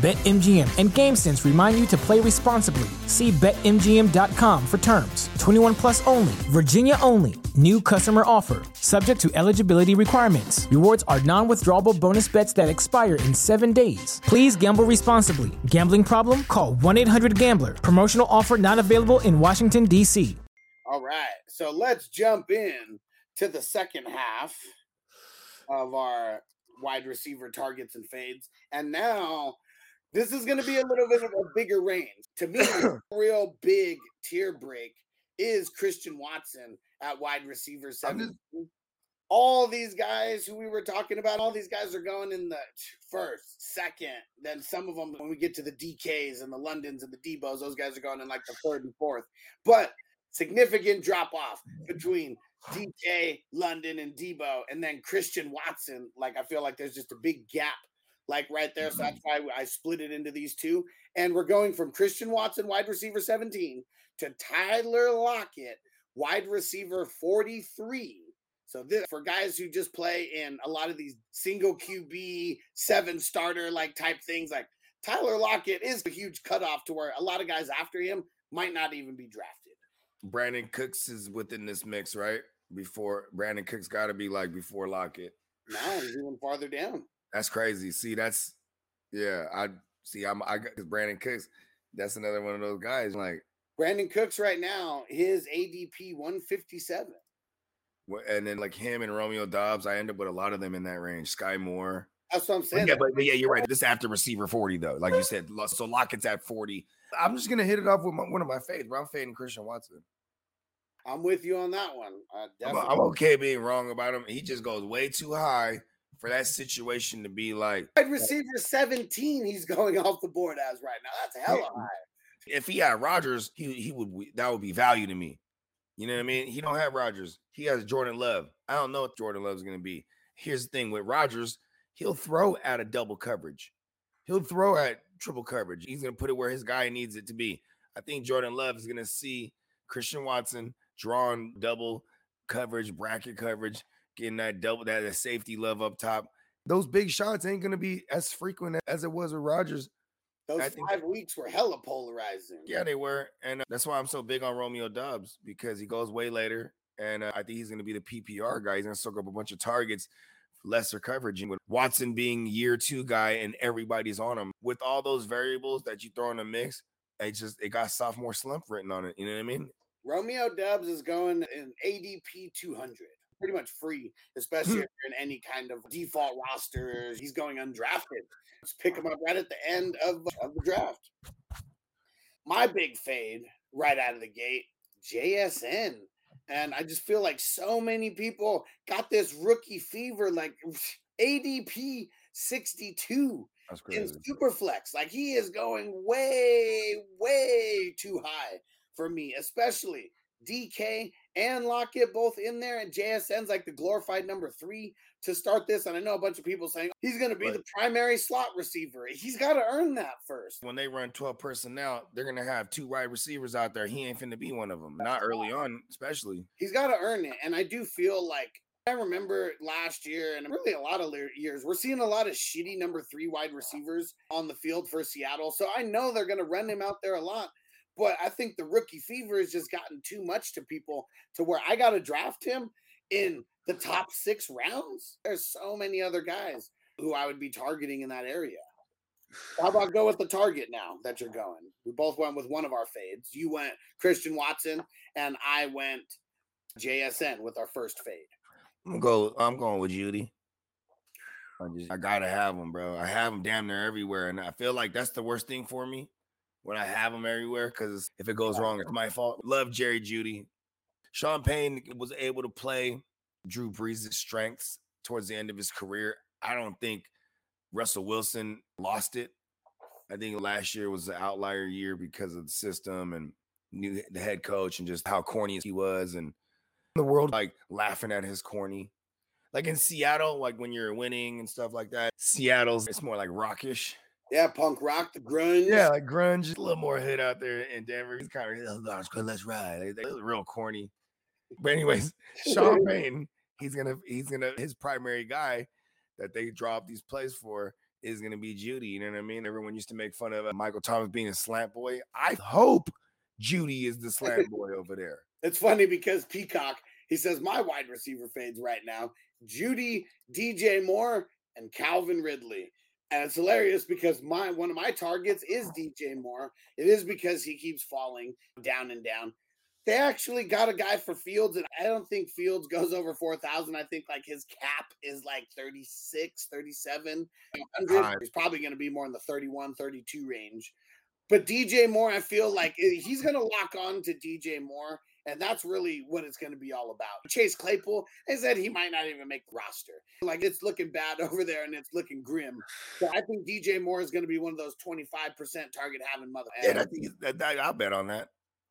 BetMGM and GameSense remind you to play responsibly. See BetMGM.com for terms. 21 plus only, Virginia only. New customer offer, subject to eligibility requirements. Rewards are non withdrawable bonus bets that expire in seven days. Please gamble responsibly. Gambling problem? Call 1 800 Gambler. Promotional offer not available in Washington, D.C. All right. So let's jump in to the second half of our wide receiver targets and fades. And now this is going to be a little bit of a bigger range. To me, real big tier break is Christian Watson at wide receiver seven. All these guys who we were talking about, all these guys are going in the first, second. Then some of them, when we get to the DKs and the Londons and the Debos, those guys are going in like the third and fourth. But significant drop off between DK, London, and Debo, and then Christian Watson. Like I feel like there's just a big gap like right there. So mm-hmm. that's why I split it into these two. And we're going from Christian Watson, wide receiver 17, to Tyler Lockett, wide receiver 43. So this for guys who just play in a lot of these single QB seven starter like type things, like Tyler Lockett is a huge cutoff to where a lot of guys after him might not even be drafted. Brandin Cooks is within this mix, right? Before Brandin Cooks got to be like before Lockett. No, he's even farther down. That's crazy. See, that's yeah. I see. I'm I got Brandin Cooks. That's another one of those guys. Like Brandin Cooks right now, his ADP 157. And then like him and Romeo Doubs, I end up with a lot of them in that range. Skyy Moore. That's what I'm saying. But yeah, but, but, yeah, you're right. This after receiver 40 though, like you said. So Lockett's at 40. I'm just gonna hit it off with my, one of my faves, bro. I'm fading Christian Watson. I'm with you on that one. I'm, I'm okay being wrong about him. He just goes way too high for that situation to be like wide receiver 17 he's going off the board as right now. That's hella high. If he had Rodgers, he he would that would be value to me. You know what I mean? He don't have Rodgers. He has Jordan Love. I don't know what Jordan Love is going to be. Here's the thing with Rodgers, he'll throw at a double coverage. He'll throw at triple coverage. He's going to put it where his guy needs it to be. I think Jordan Love is going to see Christian Watson drawn double coverage, bracket coverage, getting that double that, that safety love up top. Those big shots ain't gonna be as frequent as it was with Rodgers. Those five weeks were hella polarizing. Yeah, they were, and uh, that's why I'm so big on Romeo Doubs because he goes way later, and uh, I think he's going to be the PPR guy. He's to soak up a bunch of targets, lesser coverage, and with Watson being year two guy, and everybody's on him with all those variables that you throw in the mix. It just it got sophomore slump written on it. You know what I mean? Romeo Doubs is going in ADP 200 pretty much free, especially hmm. if you're in any kind of default roster. He's going undrafted. Let's pick him up right at the end of, uh, of the draft. My big fade right out of the gate, JSN. And I just feel like so many people got this rookie fever, like ADP 62 in Superflex. Like he is going way, way too high for me, especially DK and Lockett both in there, and JSN's like the glorified number three to start this. And I know a bunch of people saying he's going to be right. the primary slot receiver. He's got to earn that first. When they run 12 personnel, they're going to have two wide receivers out there. He ain't finna be one of them, not early on, especially. He's got to earn it. And I do feel like I remember last year and really a lot of years, we're seeing a lot of shitty number three wide receivers on the field for Seattle. So I know they're going to run him out there a lot. But I think the rookie fever has just gotten too much to people to where I got to draft him in the top six rounds. There's so many other guys who I would be targeting in that area. How about go with the target now that you're going? We both went with one of our fades. You went Christian Watson, and I went JSN with our first fade. I'm go. I'm going with Jeudy. I just I gotta have them, bro. I have them damn near everywhere, and I feel like that's the worst thing for me when I have him everywhere because if it goes wrong, it's my fault. Love Jerry Jeudy. Sean Payton was able to play Drew Brees' strengths towards the end of his career. I don't think Russell Wilson lost it. I think last year was an outlier year because of the system and knew the head coach and just how corny he was and the world like laughing at his corny. Like in Seattle, like when you're winning and stuff like that, Seattle's it's more like rockish. Yeah, punk rock, the grunge. Yeah, like grunge, a little more hit out there in Denver. He's kind of oh gosh, let's ride. They, are real corny. But anyways, Sean Payton, he's gonna he's gonna his primary guy that they drop these plays for is gonna be Jeudy. You know what I mean? Everyone used to make fun of uh, Michael Thomas being a slant boy. I hope Jeudy is the slant boy over there. It's funny because Peacock he says my wide receiver fades right now. Jeudy, DJ Moore, and Calvin Ridley. And it's hilarious because my one of my targets is DJ Moore. It is because he keeps falling down and down. They actually got a guy for Fields, and I don't think Fields goes over 4,000. I think like his cap is like 36, 37. He's probably going to be more in the 31, 32 range. But DJ Moore, I feel like eh, he's going to lock on to DJ Moore and that's really what it's going to be all about. Chase Claypool, I said he might not even make roster. Like it's looking bad over there and it's looking grim. So I think DJ Moore is going to be one of those 25% target having mother. Yeah, I think that, I'll bet on that.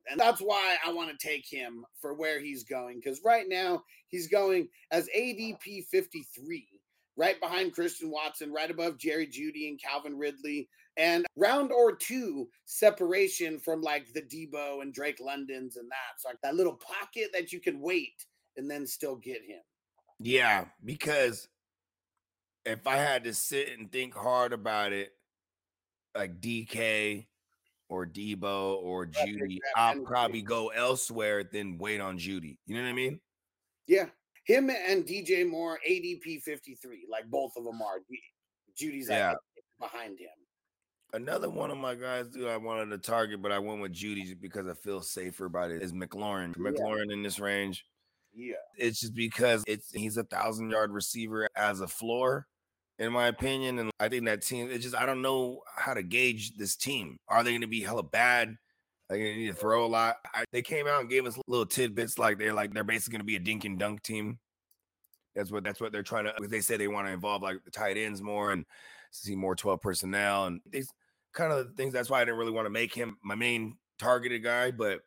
And that's why I want to take him for where he's going. Because right now he's going as ADP 53, right behind Christian Watson, right above Jerry Jeudy and Calvin Ridley and round or two separation from like the Debo and Drake Londons and that. So like that little pocket that you can wait and then still get him. Yeah, because if I had to sit and think hard about it, like DK or Debo or Jeudy, I'll probably go elsewhere than wait on Jeudy. You know what I mean? Yeah. Him and DJ Moore, ADP 53, like both of them are. Jeudy's yeah. behind him. Another one of my guys who I wanted to target, but I went with Jeudy just because I feel safer about it is McLaurin. McLaurin yeah. in this range. Yeah. It's just because it's he's a thousand yard receiver as a floor, in my opinion. And I think that team, it's just I don't know how to gauge this team. Are they gonna be hella bad? Are they gonna need to throw a lot? I, they came out and gave us little tidbits like they're like they're basically gonna be a dink and dunk team. That's what that's what they're trying to. They say they want to involve like the tight ends more and see more 12 personnel and these kind of the things. That's why I didn't really want to make him my main targeted guy. But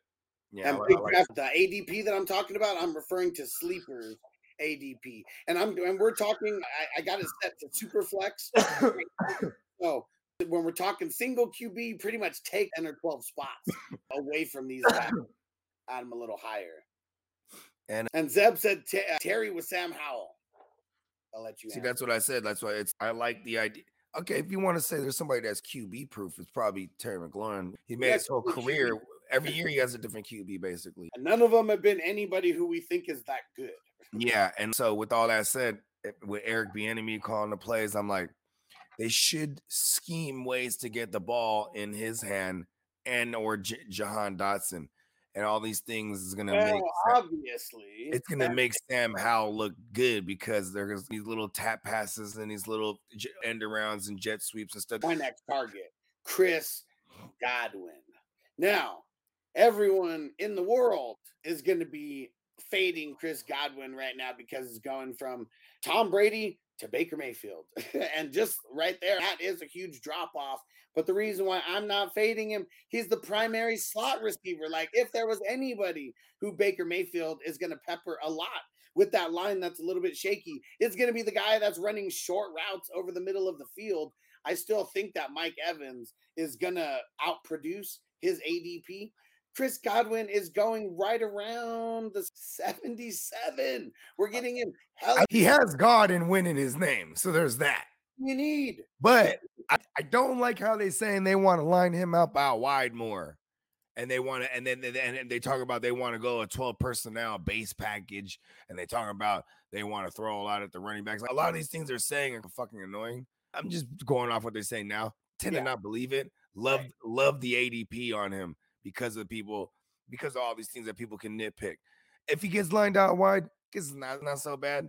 yeah, and I, I like the ADP that I'm talking about, I'm referring to sleepers ADP, and I'm and we're talking. I, I got it set to super flex. so when we're talking single QB, pretty much take 10 or 12 spots away from these guys. Add them a little higher. And and Zeb said t- uh, Terry was Sam Howell. I'll let you see. That's what I said. That's why it's. I like the idea. Okay, if you want to say there's somebody that's QB proof, it's probably Terry McLaurin. He made his whole career. Every year he has a different QB, basically. And none of them have been anybody who we think is that good. Yeah, and so with all that said, eh, with Eric Bieniemy calling the plays, I'm like, they should scheme ways to get the ball in his hand and or J- Jahan Dotson and all these things is gonna well, make obviously it's gonna make Sam Howell look good because there's these little tap passes and these little end arounds and jet sweeps and stuff. My next target, Chris Godwin. Now, everyone in the world is gonna be fading Chris Godwin right now because it's going from Tom Brady to Baker Mayfield. and just right there, that is a huge drop off. But the reason why I'm not fading him, he's the primary slot receiver. Like, if there was anybody who Baker Mayfield is going to pepper a lot with that line that's a little bit shaky, it's going to be the guy that's running short routes over the middle of the field. I still think that Mike Evans is going to outproduce his ADP. Chris Godwin is going right around the 77. We're uh, getting him. Hell- he has God and win in his name. So there's that. You need. But I, I don't like how they're saying they want to line him up out wide more. And they want to, and then and they talk about they want to go a 12 personnel base package, and they talk about they want to throw a lot at the running backs. A lot of these things they're saying are fucking annoying. I'm just going off what they're saying now. Tend yeah. to not believe it. Love right. love the ADP on him because of people, because of all these things that people can nitpick. If he gets lined out wide, it's not, not so bad.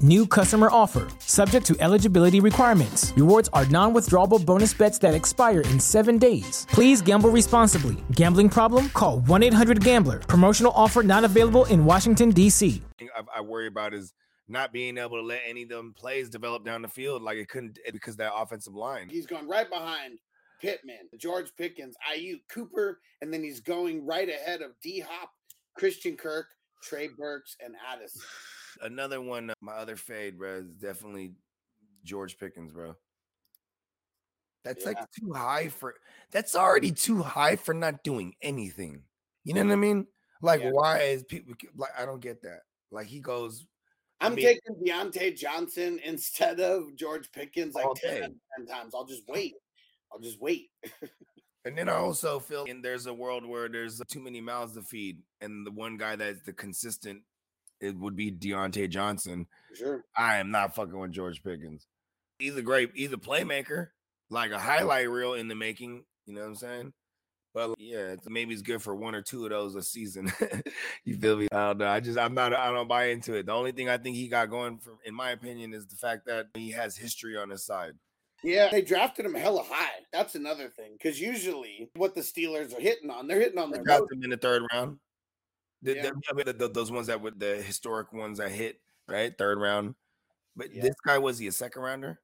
New customer offer, subject to eligibility requirements. Rewards are non withdrawable bonus bets that expire in seven days. Please gamble responsibly. Gambling problem? Call 1 800 Gambler. Promotional offer not available in Washington, D.C. I, I worry about is not being able to let any of them plays develop down the field like it couldn't because that offensive line. He's gone right behind Pittman, George Pickens, IU, Cooper, and then he's going right ahead of D Hop, Christian Kirk, Trey Burks, and Addison. Another one, uh, my other fade, bro, is definitely George Pickens, bro. That's yeah. like too high for. That's already too high for not doing anything. You know what I mean? Like, yeah. why is people like? I don't get that. Like, he goes. I'm I mean, taking Diontae Johnson instead of George Pickens like 10, 10 times. I'll just wait. I'll just wait. and then I also feel and there's a world where there's too many mouths to feed, and the one guy that's the consistent it would be Diontae Johnson. Sure. I am not fucking with George Pickens. He's a great, he's a playmaker, like a highlight reel in the making. You know what I'm saying? But yeah, it's, maybe it's good for one or two of those a season. you feel me? I don't know. I just I'm not I don't buy into it. The only thing I think he got going from, in my opinion, is the fact that he has history on his side. Yeah, they drafted him hella high. That's another thing. Because usually, what the Steelers are hitting on, they're hitting on their. Drafted him in the third round. The, yeah. the, the, those ones that were the historic ones that hit right third round. But yeah. this guy was he a second rounder?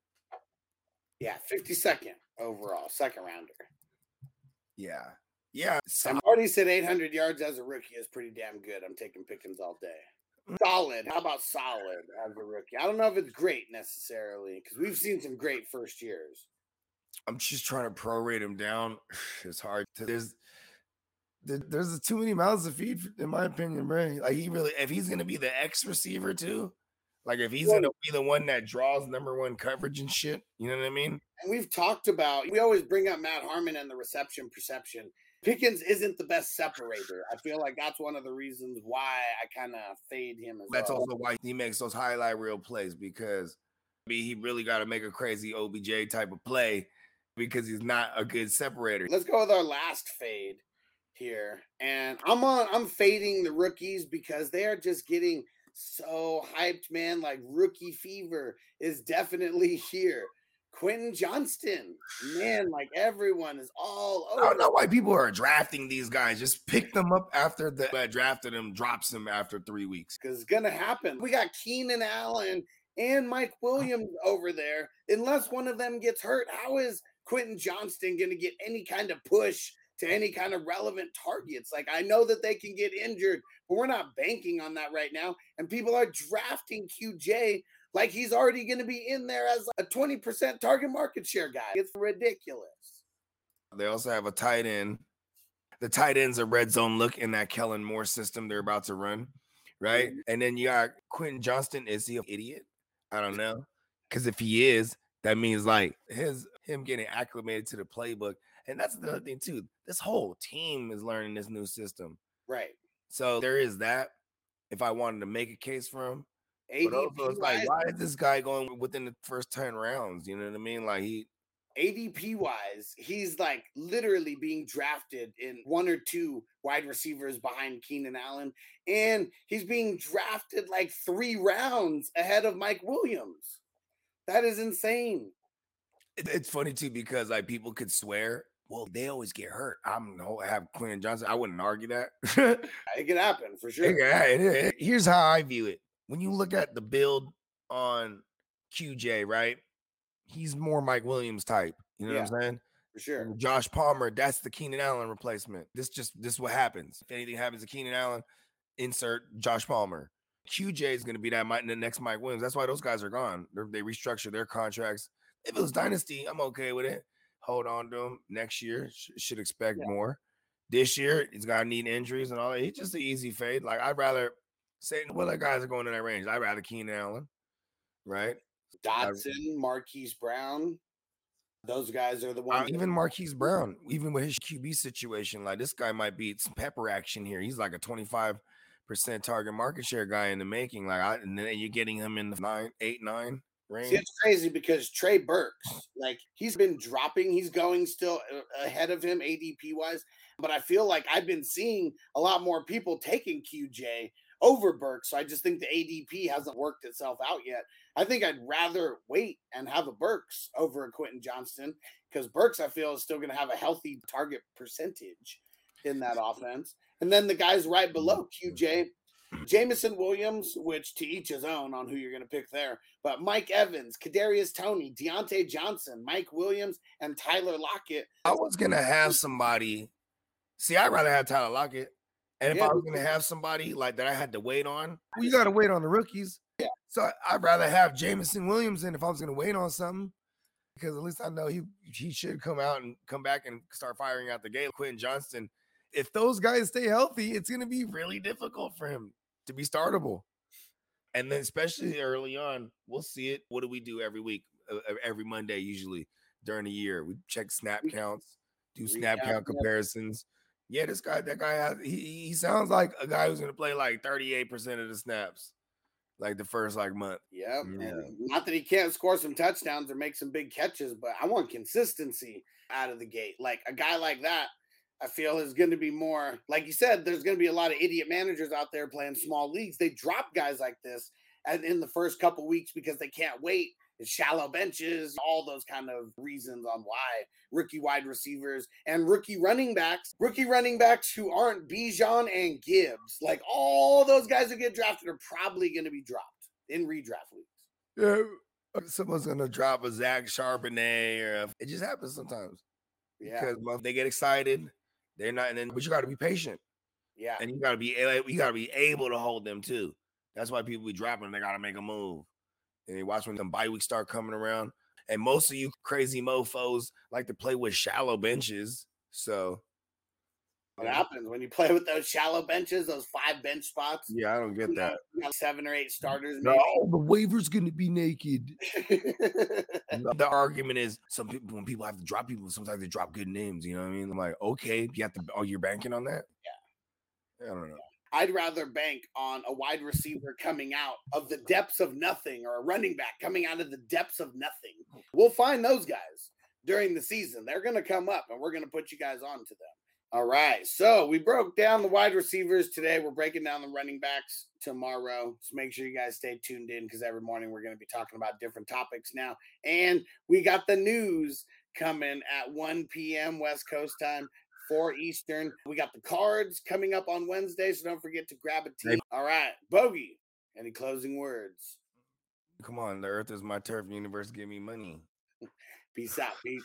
Yeah, fifty second overall, second rounder. Yeah, yeah. So, already said eight hundred yards as a rookie is pretty damn good. I'm taking Pickens all day. Mm. Solid. How about solid as a rookie? I don't know if it's great necessarily because we've seen some great first years. I'm just trying to prorate him down. It's hard. To, there's there's too many mouths to feed, in my opinion, bro. Like he really, if he's gonna be the X receiver too, like if he's gonna be the one that draws number one coverage and shit, you know what I mean? And we've talked about, we always bring up Matt Harmon and the reception perception. Pickens isn't the best separator. I feel like that's one of the reasons why I kind of fade him. that's well. also why he makes those highlight reel plays because he really got to make a crazy OBJ type of play because he's not a good separator. Let's go with our last fade here. And I'm on I'm fading the rookies because they are just getting so hyped, man. Like rookie fever is definitely here. Quentin Johnston, man, like everyone is all over. I don't know why people are drafting these guys. Just pick them up after the drafted them drops them after three weeks. Because it's gonna happen. We got Keenan Allen and Mike Williams over there. Unless one of them gets hurt, how is Quentin Johnston gonna get any kind of push to any kind of relevant targets. Like I know that they can get injured, but we're not banking on that right now. And people are drafting QJ like he's already going to be in there as a 20% target market share guy. It's ridiculous. They also have a tight end. The tight end's a red zone look in that Kellen Moore system they're about to run, right? Mm-hmm. And then you got Quentin Johnston. Is he an idiot? I don't know. Because if he is, that means like his him getting acclimated to the playbook and that's another thing too. This whole team is learning this new system. Right. So there is that. If I wanted to make a case for him, ADP but also it's like, why is this guy going within the first 10 rounds? You know what I mean? Like he ADP wise, he's like literally being drafted in one or two wide receivers behind Keenan Allen. And he's being drafted like three rounds ahead of Mike Williams. That is insane. It's funny too because like people could swear well, they always get hurt. I'm no have Quentin Johnston. I wouldn't argue that. it can happen for sure. Here's how I view it. When you look at the build on QJ, right? He's more Mike Williams type. You know yeah, what I'm saying? For sure. And Josh Palmer, that's the Keenan Allen replacement. This just this is what happens. If anything happens to Keenan Allen, insert Josh Palmer. QJ is going to be that Mike, the next Mike Williams. That's why those guys are gone. They're, they restructure their contracts. If it was dynasty, I'm okay with it. Hold on to him next year. Sh- should expect Yeah. more. This year, he's gonna need injuries and all that. He's just an easy fade. Like I'd rather say, well, the guys are going in that range. I'd rather Keenan Allen, right? Dotson, Marquise Brown. Those guys are the Uh, ones. even Marquise Brown, even with his QB situation, like this guy might be some pepper action here. He's like a 25% target market share guy in the making. Like I and then you're getting him in the nine, eight, nine range. See, it's crazy because Trey Burks, like he's been dropping. He's going still uh, ahead of him ADP wise, but I feel like I've been seeing a lot more people taking QJ over Burks. So I just think the ADP hasn't worked itself out yet. I think I'd rather wait and have a Burks over a Quentin Johnston because Burks I feel is still going to have a healthy target percentage in that offense. And then the guys right below QJ, Jameson Williams, which to each his own on who you're going to pick there. But Mike Evans, Kadarius Toney, Diontae Johnson, Mike Williams, and Tyler Lockett. I was gonna have somebody. See, I'd rather have Tyler Lockett. And if Yeah, I was gonna have somebody like that I had to wait on, well, you gotta wait on the rookies. Yeah. So I'd rather have Jameson Williams than if I was gonna wait on something. Because at least I know he he should come out and come back and start firing out the gate. Quentin Johnston. If those guys stay healthy, it's gonna be really difficult for him to be startable. And then especially early on, we'll see it. What do we do every week? Uh, every Monday, usually during the year. We check snap counts, do snap Recap, count comparisons. Yeah, this guy, that guy has he, he sounds like a guy who's gonna play like 38% of the snaps, like the first like month. Yep. Yeah. Not that he can't score some touchdowns or make some big catches, but I want consistency out of the gate. Like a guy like that, I feel is going to be more, like you said, there's going to be a lot of idiot managers out there playing small leagues. They drop guys like this and in the first couple weeks because they can't wait. It's shallow benches, all those kind of reasons on why rookie wide receivers and rookie running backs, rookie running backs who aren't Bijan and Gibbs, like all those guys who get drafted are probably going to be dropped in redraft leagues. Yeah, uh, someone's gonna drop a Zach Charbonnet, or a- it just happens sometimes Yeah, because they get excited. They're not, and then but you got to be patient, yeah, and you got to be eh, a- you got to be able to hold them too. That's why people be dropping. They got to make a move, and they watch when them bye weeks start coming around. And most of you crazy mofo's like to play with shallow benches, so what happens when you play with those shallow benches, those five bench spots? yeah, I don't get You got, that. you got seven or eight starters. No, the waiver's gonna be naked. the argument is some people when people have to drop people, sometimes they drop good names. You know what I mean? I'm like, okay, you have to. Oh, you're banking on that? Yeah. I don't know. I'd rather bank on a wide receiver coming out of the depths of nothing or a running back coming out of the depths of nothing. We'll find those guys during the season. They're going to come up and we're going to put you guys on to them. All right. So we broke down the wide receivers today. We're breaking down the running backs tomorrow. So make sure you guys stay tuned in because every morning we're going to be talking about different topics now. And we got the news coming at 1 p.m. West Coast time. 4 Eastern. We got the cards coming up on Wednesday, so don't forget to grab a team. All right, Bogey. Any closing words? Come on, the earth is my turf. Universe, give me money. Peace out, peeps.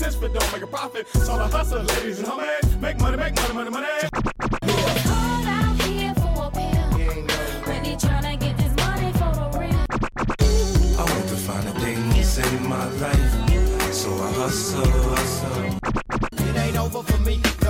Sense, but don't make a profit. So I hustle, ladies and homies. Make money, make money, money, money. Called out here for a pill. When he get this money for the real. I want to find the things in my life, so I hustle, hustle. It ain't over for me. No,